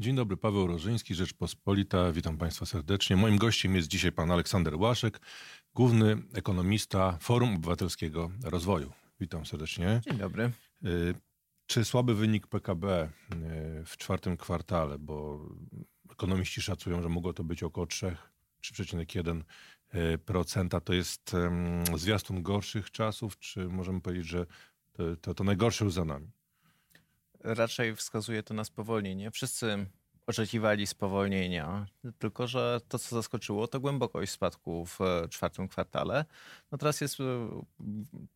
Dzień dobry, Paweł Rożyński, Rzeczpospolita. Witam Państwa serdecznie. Moim gościem jest dzisiaj pan Aleksander Łaszek, główny ekonomista Forum Obywatelskiego Rozwoju. Witam serdecznie. Dzień dobry. Y, czy słaby wynik PKB y, w czwartym kwartale, bo ekonomiści szacują, że mogło to być około 3,1%, to jest zwiastun gorszych czasów, czy możemy powiedzieć, że to, to, to najgorsze już za nami? Raczej wskazuje to na spowolnienie. Wszyscy oczekiwali spowolnienia, tylko że to, co zaskoczyło, to głębokość spadku w e, czwartym kwartale. No teraz jest, e,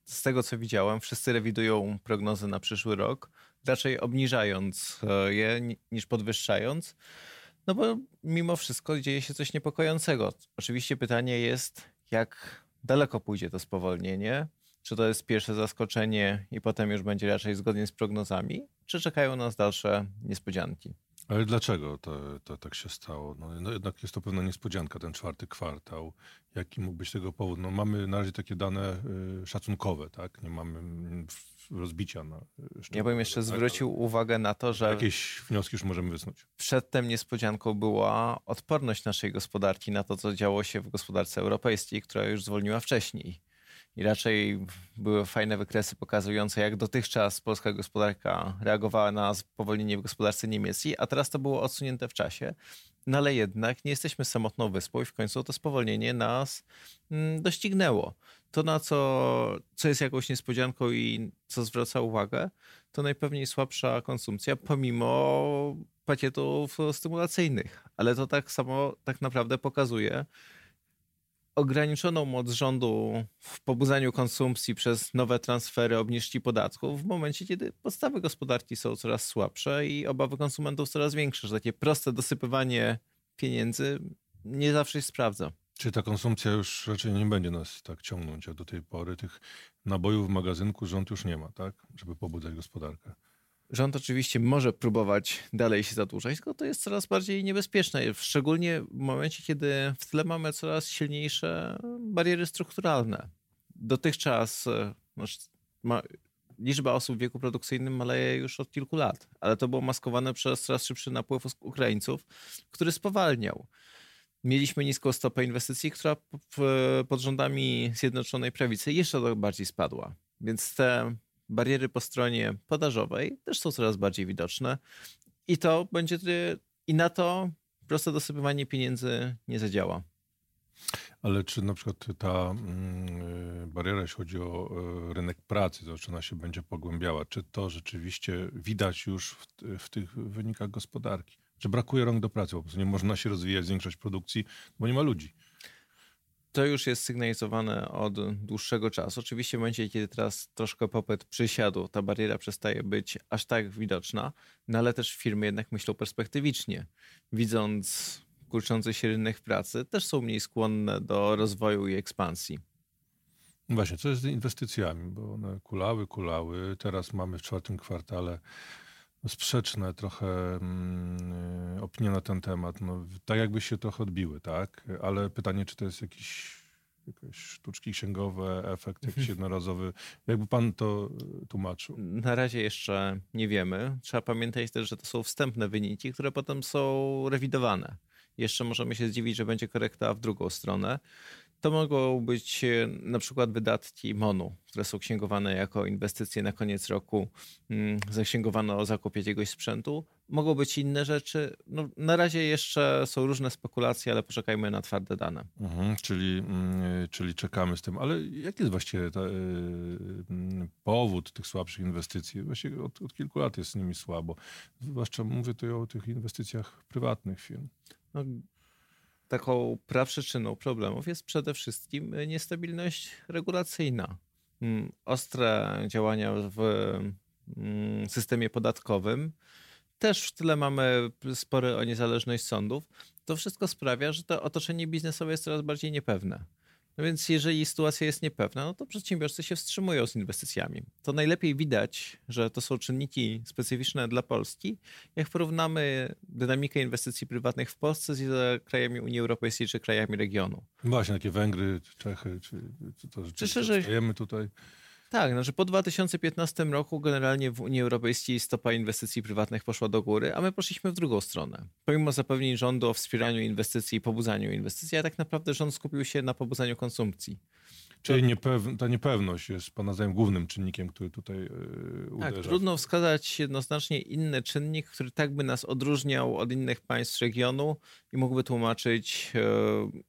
z tego co widziałem, wszyscy rewidują prognozy na przyszły rok, raczej obniżając e, je niż podwyższając. No bo mimo wszystko dzieje się coś niepokojącego. Oczywiście pytanie jest, jak daleko pójdzie to spowolnienie, czy to jest pierwsze zaskoczenie i potem już będzie raczej zgodnie z prognozami, czy czekają nas dalsze niespodzianki? Ale dlaczego to, to tak się stało? No, no, jednak jest to pewna niespodzianka, ten czwarty kwartał. Jaki mógł być tego powód? No, mamy na razie takie dane y, szacunkowe, tak? Nie mamy rozbicia na Ja bym jeszcze tak? zwrócił uwagę na to, że... Jakieś wnioski już możemy wysnuć. Przedtem niespodzianką była odporność naszej gospodarki na to, co działo się w gospodarce europejskiej, która już zwolniła wcześniej i raczej były fajne wykresy pokazujące, jak dotychczas polska gospodarka reagowała na spowolnienie w gospodarce niemieckiej, a teraz to było odsunięte w czasie. No ale jednak nie jesteśmy samotną wyspą i w końcu to spowolnienie nas mm, doścignęło. To, na co, co jest jakąś niespodzianką i co zwraca uwagę, to najpewniej słabsza konsumpcja, pomimo pakietów stymulacyjnych. Ale to tak samo tak naprawdę pokazuje, ograniczoną moc rządu w pobudzaniu konsumpcji przez nowe transfery, obniżki podatków w momencie, kiedy podstawy gospodarki są coraz słabsze i obawy konsumentów coraz większe, że takie proste dosypywanie pieniędzy nie zawsze się sprawdza. Czy ta konsumpcja już raczej nie będzie nas tak ciągnąć jak do tej pory? Tych nabojów w magazynku rząd już nie ma, tak? Żeby pobudzać gospodarkę. Rząd oczywiście może próbować dalej się zadłużać, tylko to jest coraz bardziej niebezpieczne, szczególnie w momencie, kiedy w tle mamy coraz silniejsze bariery strukturalne. Dotychczas no, ma, liczba osób w wieku produkcyjnym maleje już od kilku lat, ale to było maskowane przez coraz szybszy napływ Ukraińców, który spowalniał. Mieliśmy niską stopę inwestycji, która pod rządami Zjednoczonej Prawicy jeszcze bardziej spadła. Więc te bariery po stronie podażowej też są coraz bardziej widoczne i to będzie i na to proste dosypywanie pieniędzy nie zadziała. Ale czy na przykład ta mm, bariera, jeśli chodzi o e, rynek pracy, zaczyna się będzie pogłębiała, czy to rzeczywiście widać już w, w tych wynikach gospodarki? Czy brakuje rąk do pracy? Po prostu nie można się rozwijać, zwiększać produkcji, bo nie ma ludzi. To już jest sygnalizowane od dłuższego czasu. Oczywiście w momencie, kiedy teraz troszkę popyt przysiadł, ta bariera przestaje być aż tak widoczna, no ale też firmy jednak myślą perspektywicznie. Widząc kurczący się rynek pracy, też są mniej skłonne do rozwoju i ekspansji. Właśnie, co jest z inwestycjami? Bo one kulały, kulały. Teraz mamy w czwartym kwartale sprzeczne trochę mm, opinie na ten temat. No, tak jakby się trochę odbiły, tak? Ale pytanie, czy to jest jakiś jakieś sztuczki księgowe, efekt jakiś jednorazowy. Jakby pan to e, tłumaczył? Na razie jeszcze nie wiemy. Trzeba pamiętać też, że to są wstępne wyniki, które potem są rewidowane. Jeszcze możemy się zdziwić, że będzie korekta w drugą stronę. To mogą być e, na przykład wydatki MONU, które są księgowane jako inwestycje na koniec roku, mm, zaksięgowano o zakupie jakiegoś sprzętu. Mogą być inne rzeczy. No, na razie jeszcze są różne spekulacje, ale poczekajmy na twarde dane. Mhm, czyli, mm, czyli czekamy z tym. Ale jaki jest właściwie ta, y, powód tych słabszych inwestycji? Właściwie od, od kilku lat jest z nimi słabo. Zwłaszcza mówię tutaj o tych inwestycjach prywatnych firm. No, taką praprzyczyną problemów jest przede wszystkim niestabilność regulacyjna. Mm, ostre działania w mm, systemie podatkowym. Też w tyle mamy spory o niezależność sądów. To wszystko sprawia, że to otoczenie biznesowe jest coraz bardziej niepewne. No więc jeżeli sytuacja jest niepewna, no to przedsiębiorcy się wstrzymują z inwestycjami. To najlepiej widać, że to są czynniki specyficzne dla Polski, jak porównamy dynamikę inwestycji prywatnych w Polsce z krajami Unii Europejskiej czy krajami regionu. Właśnie, takie Węgry, Czechy, czy, czy to rzeczywiście tutaj? Tak, znaczy po 2015 roku generalnie w Unii Europejskiej stopa inwestycji prywatnych poszła do góry, a my poszliśmy w drugą stronę. Pomimo zapewnień rządu o wspieraniu inwestycji i pobudzaniu inwestycji, a tak naprawdę rząd skupił się na pobudzaniu konsumpcji. Czyli niepew ta niepewność jest pana zdaniem głównym czynnikiem, który tutaj yy, uderza. Tak, trudno wskazać jednoznacznie inny czynnik, który tak by nas odróżniał od innych państw regionu i mógłby tłumaczyć yy,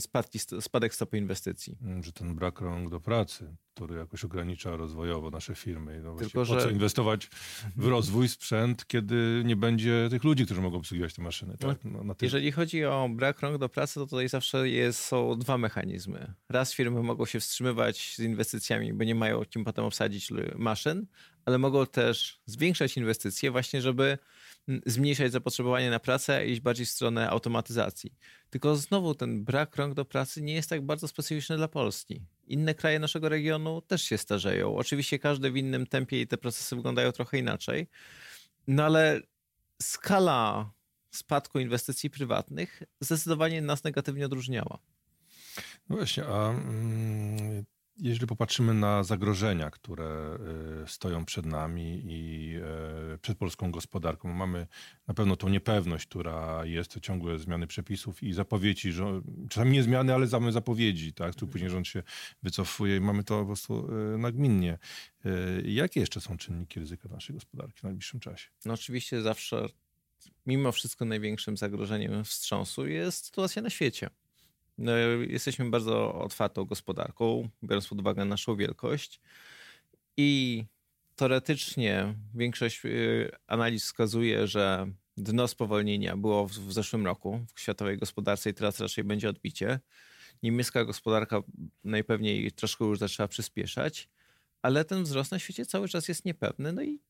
spadki, spadek stopy inwestycji. Mm, że ten brak rąk do pracy, który jakoś ogranicza rozwojowo nasze firmy. No Tylko, że... Po co inwestować w rozwój, sprzęt, kiedy nie będzie tych ludzi, którzy mogą obsługiwać te maszyny? Tak? No, no Jeżeli chodzi o brak rąk do pracy, to tutaj zawsze jest, są dwa mechanizmy. Raz firmy mogą się wstrzymywać z inwestycjami, bo nie mają kim potem obsadzić maszyn, ale mogą też zwiększać inwestycje właśnie, żeby zmniejszać zapotrzebowanie na pracę i iść bardziej w stronę automatyzacji. Tylko znowu ten brak rąk do pracy nie jest tak bardzo specyficzny dla Polski. Inne kraje naszego regionu też się starzeją. Oczywiście każdy w innym tempie i te procesy wyglądają trochę inaczej. No ale skala spadku inwestycji prywatnych zdecydowanie nas negatywnie odróżniała. No właśnie, a mm, jeżeli popatrzymy na zagrożenia, które y, stoją przed nami i y, przed polską gospodarką, mamy na pewno tą niepewność, która jest, ciągłe zmiany przepisów i zapowiedzi, czasami nie zmiany, ale same zapowiedzi, tak? Tu później rząd się wycofuje i mamy to po prostu y, nagminnie. Jakie jeszcze są czynniki ryzyka naszej gospodarki w najbliższym czasie? No oczywiście zawsze, mimo wszystko największym zagrożeniem wstrząsu jest sytuacja na świecie. No, jesteśmy bardzo otwartą gospodarką, biorąc pod uwagę naszą wielkość. I teoretycznie większość y, analiz wskazuje, że dno spowolnienia było w, zeszłym roku w światowej gospodarce i teraz raczej będzie odbicie. Niemiecka gospodarka najpewniej troszkę już zaczęła przyspieszać, ale ten wzrost na świecie cały czas jest niepewny. No i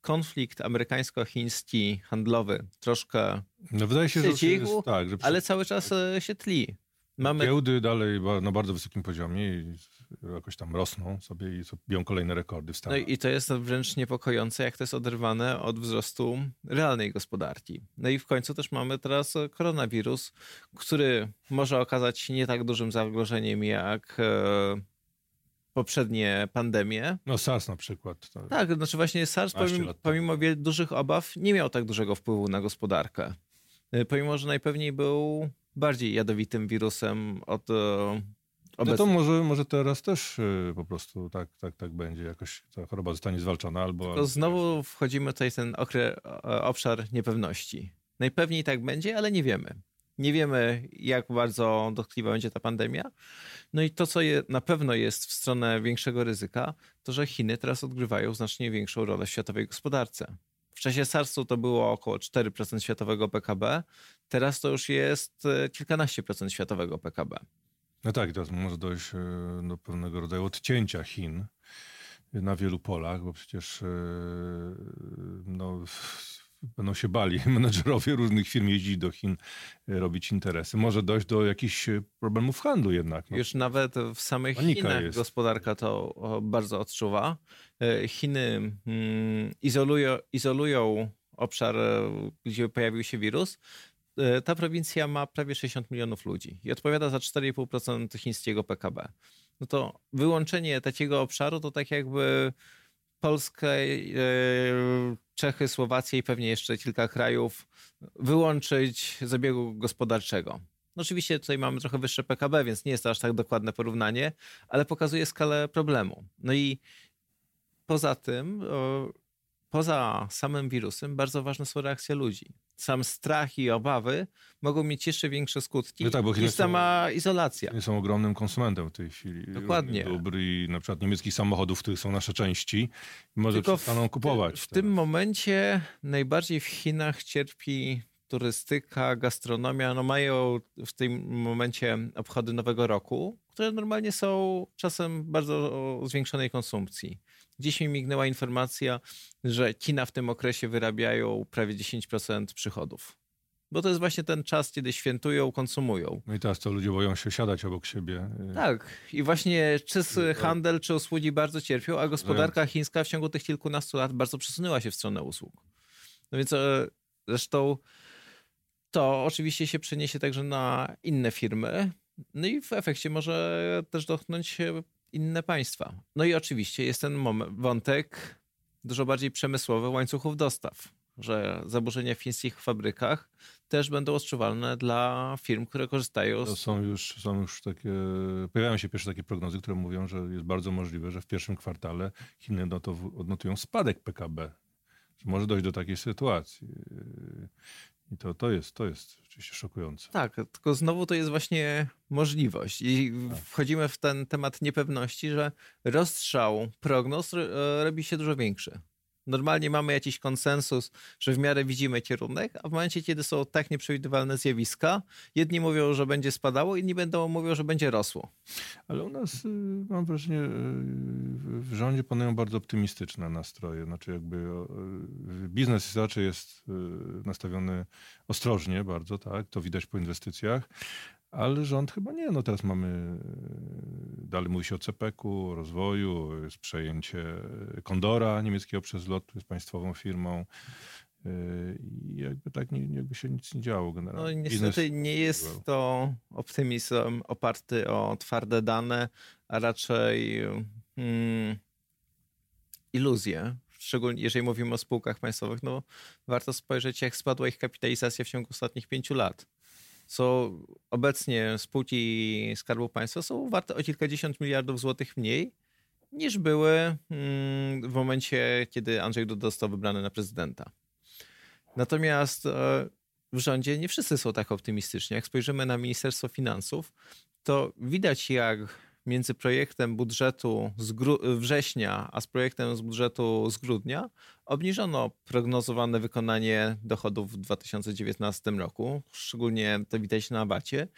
konflikt amerykańsko-chiński, handlowy troszkę no wydaje się, że, jest, tak, że przy... ale cały czas e, się tli. Mamy... Giełdy dalej na bardzo wysokim poziomie i jakoś tam rosną sobie i biją kolejne rekordy w Stanach. No i to jest wręcz niepokojące, jak to jest oderwane od wzrostu realnej gospodarki. No i w końcu też mamy teraz koronawirus, który może okazać się nie tak dużym zagrożeniem jak e, poprzednie pandemie. No SARS na przykład. To... Tak, znaczy właśnie SARS pomimo, pomimo dużych obaw nie miał tak dużego wpływu na gospodarkę. E, pomimo, że najpewniej był bardziej jadowitym wirusem od e, no to może, może teraz też e, po prostu tak, tak, tak będzie, jakoś ta choroba zostanie zwalczona albo... Tylko znowu wchodzimy tutaj w ten okre, obszar niepewności. Najpewniej tak będzie, ale nie wiemy. Nie wiemy, jak bardzo dotkliwa będzie ta pandemia. No i to, co je, na pewno jest w stronę większego ryzyka, to że Chiny teraz odgrywają znacznie większą rolę w światowej gospodarce. W czasie SARS-u to było około 4% światowego PKB, teraz to już jest e, kilkanaście procent światowego PKB. No tak, teraz może dojść e, do pewnego rodzaju odcięcia Chin na wielu polach, bo przecież e, no, będą się bali menedżerowie różnych firm jeździć do Chin, robić interesy. Może dojść do jakichś problemów w handlu jednak. No. Już nawet w samych Panika Chinach jest. gospodarka to bardzo odczuwa. Chiny mm, izolują, izolują obszar, gdzie pojawił się wirus, ta prowincja ma prawie 60 milionów ludzi i odpowiada za 4,5% chińskiego PKB. No to wyłączenie takiego obszaru to tak jakby Polskę, e, Czechy, Słowację i pewnie jeszcze kilka krajów wyłączyć z obiegu gospodarczego. No oczywiście tutaj mamy trochę wyższe PKB, więc nie jest to aż tak dokładne porównanie, ale pokazuje skalę problemu. No i poza tym poza samym wirusem bardzo ważne są reakcje ludzi. Sam strach i obawy mogą mieć jeszcze większe skutki no tak, bo niż sama są, izolacja. Nie są ogromnym konsumentem w tej chwili. Dokładnie. Dóbr i na przykład niemieckich samochodów, w których są nasze części. Może Tylko przestaną kupować. W, w tym momencie najbardziej w Chinach cierpi turystyka, gastronomia. No mają w tym momencie obchody Nowego Roku, które normalnie są czasem bardzo zwiększonej konsumpcji. Dziś mi mignęła informacja, że kina w tym okresie wyrabiają prawie 10% przychodów. Bo to jest właśnie ten czas, kiedy świętują, konsumują. No i teraz to ludzie boją się siadać obok siebie. Tak. I właśnie czy handel, czy usługi bardzo cierpią, a gospodarka chińska w ciągu tych kilkunastu lat bardzo przesunęła się w stronę usług. No więc e, zresztą to oczywiście się przeniesie także na inne firmy. No i w efekcie może też dotknąć inne państwa. No i oczywiście jest ten moment, wątek dużo bardziej przemysłowy łańcuchów dostaw, że zaburzenia w chińskich fabrykach też będą odczuwalne dla firm, które korzystają z... To są już, są już takie, pojawiają się pierwsze takie prognozy, które mówią, że jest bardzo możliwe, że w pierwszym kwartale Chiny odnotują spadek PKB. Że może dojść do takiej sytuacji. I to, to, jest, to jest oczywiście szokujące. Tak, tylko znowu to jest właśnie możliwość. I tak. wchodzimy w ten temat niepewności, że rozstrzał prognoz e, robi się dużo większy. Normalnie mamy jakiś konsensus, że w miarę widzimy kierunek, a w momencie, kiedy są tak nieprzewidywalne zjawiska, jedni mówią, że będzie spadało, inni będą mówią, że będzie rosło. Ale u nas, y, mam wrażenie, y, w rządzie panują bardzo optymistyczne nastroje. Znaczy jakby y, biznes raczej jest nastawiony ostrożnie bardzo, tak? To widać po inwestycjach. Ale rząd chyba nie. No teraz mamy, e, dalej mówi się o CPK-u, o rozwoju, jest przejęcie Kondora niemieckiego przez LOT, jest państwową firmą. E, I jakby tak nie, jakby się nic nie działo generalnie. No niestety nie jest to optymizm oparty o twarde dane, a raczej hmm, iluzje. Szczególnie jeżeli mówimy o spółkach państwowych, no warto spojrzeć jak spadła ich kapitalizacja w ciągu ostatnich pięciu lat co obecnie spółki Skarbu Państwa są warte o kilkadziesiąt miliardów złotych mniej niż były mm, w momencie, kiedy Andrzej Duda został wybrany na prezydenta. Natomiast e, w rządzie nie wszyscy są tak optymistyczni. Jak spojrzymy na Ministerstwo Finansów, to widać jak między projektem budżetu z września, a z projektem z budżetu z grudnia obniżono prognozowane wykonanie dochodów w 2019 roku. Szczególnie to widać na abacie.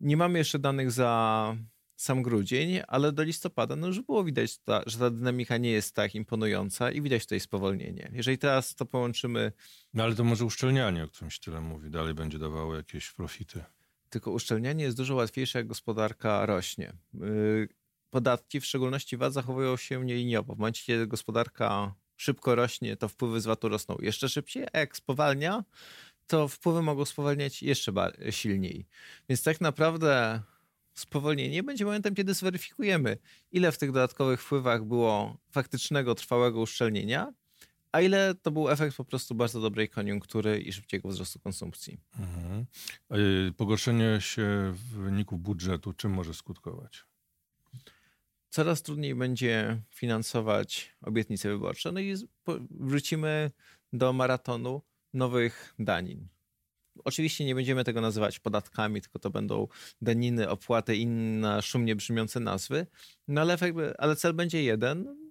Nie mamy jeszcze danych za sam grudzień, ale do listopada no już było widać, ta, że ta dynamika nie jest tak imponująca i widać tutaj spowolnienie. Jeżeli teraz to połączymy... No ale to może uszczelnianie, o którym się tyle mówi, dalej będzie dawało jakieś profity. Tylko uszczelnianie jest dużo łatwiejsze, jak gospodarka rośnie. Y, podatki, w szczególności VAT, zachowują się nieliniowo. W momencie, kiedy gospodarka szybko rośnie, to wpływy z VAT-u rosną jeszcze szybciej, a jak spowalnia, to wpływy mogą spowalniać jeszcze silniej. Więc tak naprawdę spowolnienie będzie momentem, kiedy zweryfikujemy, ile w tych dodatkowych wpływach było faktycznego, trwałego uszczelnienia, a ile to był efekt po prostu bardzo dobrej koniunktury i szybkiego wzrostu konsumpcji. Mhm. Pogorszenie się wyników budżetu czym może skutkować? Coraz trudniej będzie finansować obietnice wyborcze. No i wrócimy do maratonu nowych danin. Oczywiście nie będziemy tego nazywać podatkami, tylko to będą daniny, opłaty, inne szumnie brzmiące nazwy, no ale, ale cel będzie jeden,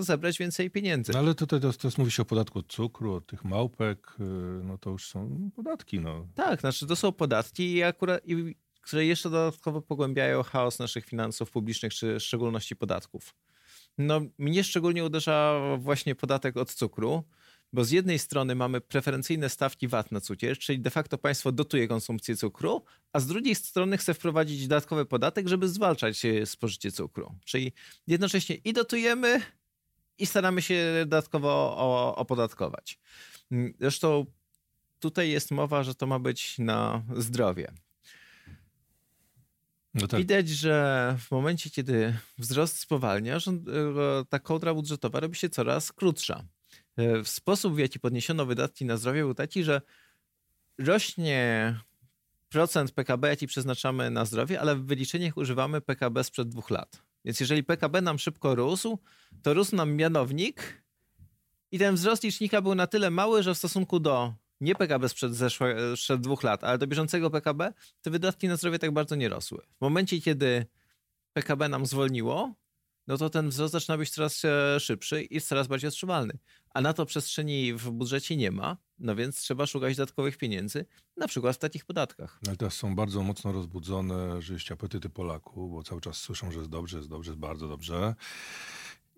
zebrać więcej pieniędzy. No ale tutaj teraz, teraz mówi się o podatku od cukru, od tych małpek, e, no to już są podatki. No. Tak, znaczy to są podatki i akurat, i, które jeszcze dodatkowo pogłębiają chaos naszych finansów publicznych, czy w szczególności podatków. No, mnie szczególnie uderza właśnie podatek od cukru, bo z jednej strony mamy preferencyjne stawki VAT na cukier, czyli de facto państwo dotuje konsumpcję cukru, a z drugiej strony chce wprowadzić dodatkowy podatek, żeby zwalczać e, spożycie cukru. Czyli jednocześnie i dotujemy, i staramy się dodatkowo opodatkować. Mm, zresztą tutaj jest mowa, że to ma być na zdrowie. No tak. Widać, że w momencie, kiedy wzrost spowalnia, e, ta kołdra budżetowa robi się coraz krótsza. E, sposób, w jaki podniesiono wydatki na zdrowie, był taki, że rośnie procent PKB, jaki przeznaczamy na zdrowie, ale w wyliczeniach używamy PKB sprzed dwóch lat. Więc jeżeli PKB nam szybko rósł, to rósł nam mianownik i ten wzrost licznika był na tyle mały, że w stosunku do nie PKB sprzed, zeszłe, sprzed dwóch lat, ale do bieżącego PKB, te wydatki na zdrowie tak bardzo nie rosły. W momencie, kiedy PKB nam zwolniło, no to ten wzrost zaczyna być coraz e, szybszy i coraz bardziej odczuwalny. A na to przestrzeni w budżecie nie ma, no więc trzeba szukać dodatkowych pieniędzy, na przykład w takich podatkach. Ale teraz są bardzo mocno rozbudzone rzeczywiście apetyty Polaków, bo cały czas słyszą, że jest dobrze, jest dobrze, jest bardzo dobrze.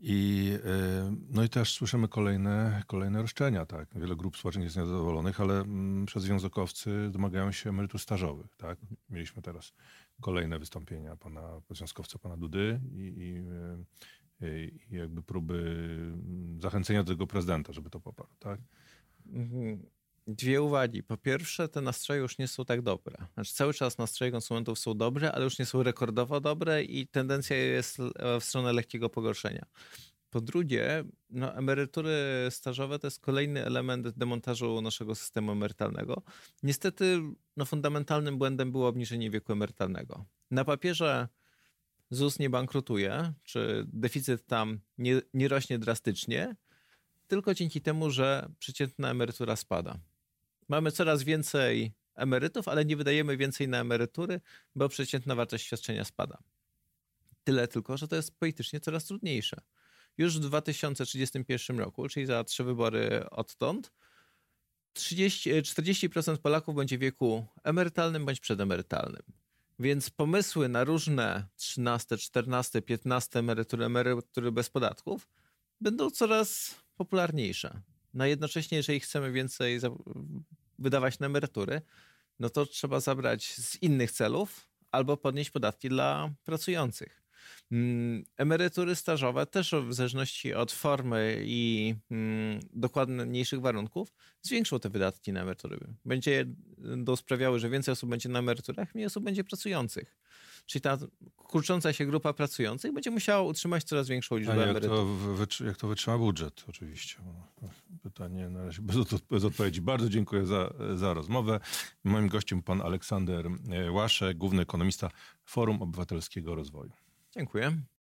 I, e, no i też słyszymy kolejne, kolejne roszczenia. Tak? Wiele grup społecznych jest niezadowolonych, ale mm, przez związkowcy domagają się emerytur stażowych. Tak? Mieliśmy teraz kolejne wystąpienia pana związkowca, pana Dudy i, i, i, jakby próby zachęcenia do tego prezydenta, żeby to poparł. Tak? Mhm. Dwie uwagi. Po pierwsze, te nastroje już nie są tak dobre. Znaczy, cały czas nastroje konsumentów są dobre, ale już nie są rekordowo dobre i tendencja jest w stronę lekkiego pogorszenia. Po drugie, no, emerytury stażowe to jest kolejny element demontażu naszego systemu emerytalnego. Niestety, no, fundamentalnym błędem było obniżenie wieku emerytalnego. Na papierze ZUS nie bankrutuje, czy deficyt tam nie, nie rośnie drastycznie, tylko dzięki temu, że przeciętna emerytura spada. Mamy coraz więcej emerytów, ale nie wydajemy więcej na emerytury, bo przeciętna wartość świadczenia spada. Tyle tylko, że to jest politycznie coraz trudniejsze. Już w 2031 roku, czyli za trzy wybory odtąd, 30, 40% Polaków będzie w wieku emerytalnym bądź przedemerytalnym. Więc pomysły na różne 13, 14, 15 emerytury, emerytury bez podatków będą coraz popularniejsze. No jednocześnie, jeżeli chcemy więcej wydawać na emerytury, no to trzeba zabrać z innych celów albo podnieść podatki dla pracujących. Mm, emerytury stażowe też w zależności od formy i mm, dokładniejszych warunków zwiększą te wydatki na emerytury. Będzie to sprawiały, że więcej osób będzie na emeryturach, mniej osób będzie pracujących. Czyli ta kurcząca się grupa pracujących będzie musiała utrzymać coraz większą liczbę jak emerytów. To, jak to wytrzyma budżet oczywiście? Pytanie na razie bez, bez odpowiedzi. Bardzo dziękuję za, za rozmowę. Moim gościem pan Aleksander Łaszek, główny ekonomista Forum Obywatelskiego Rozwoju. Dziękuję.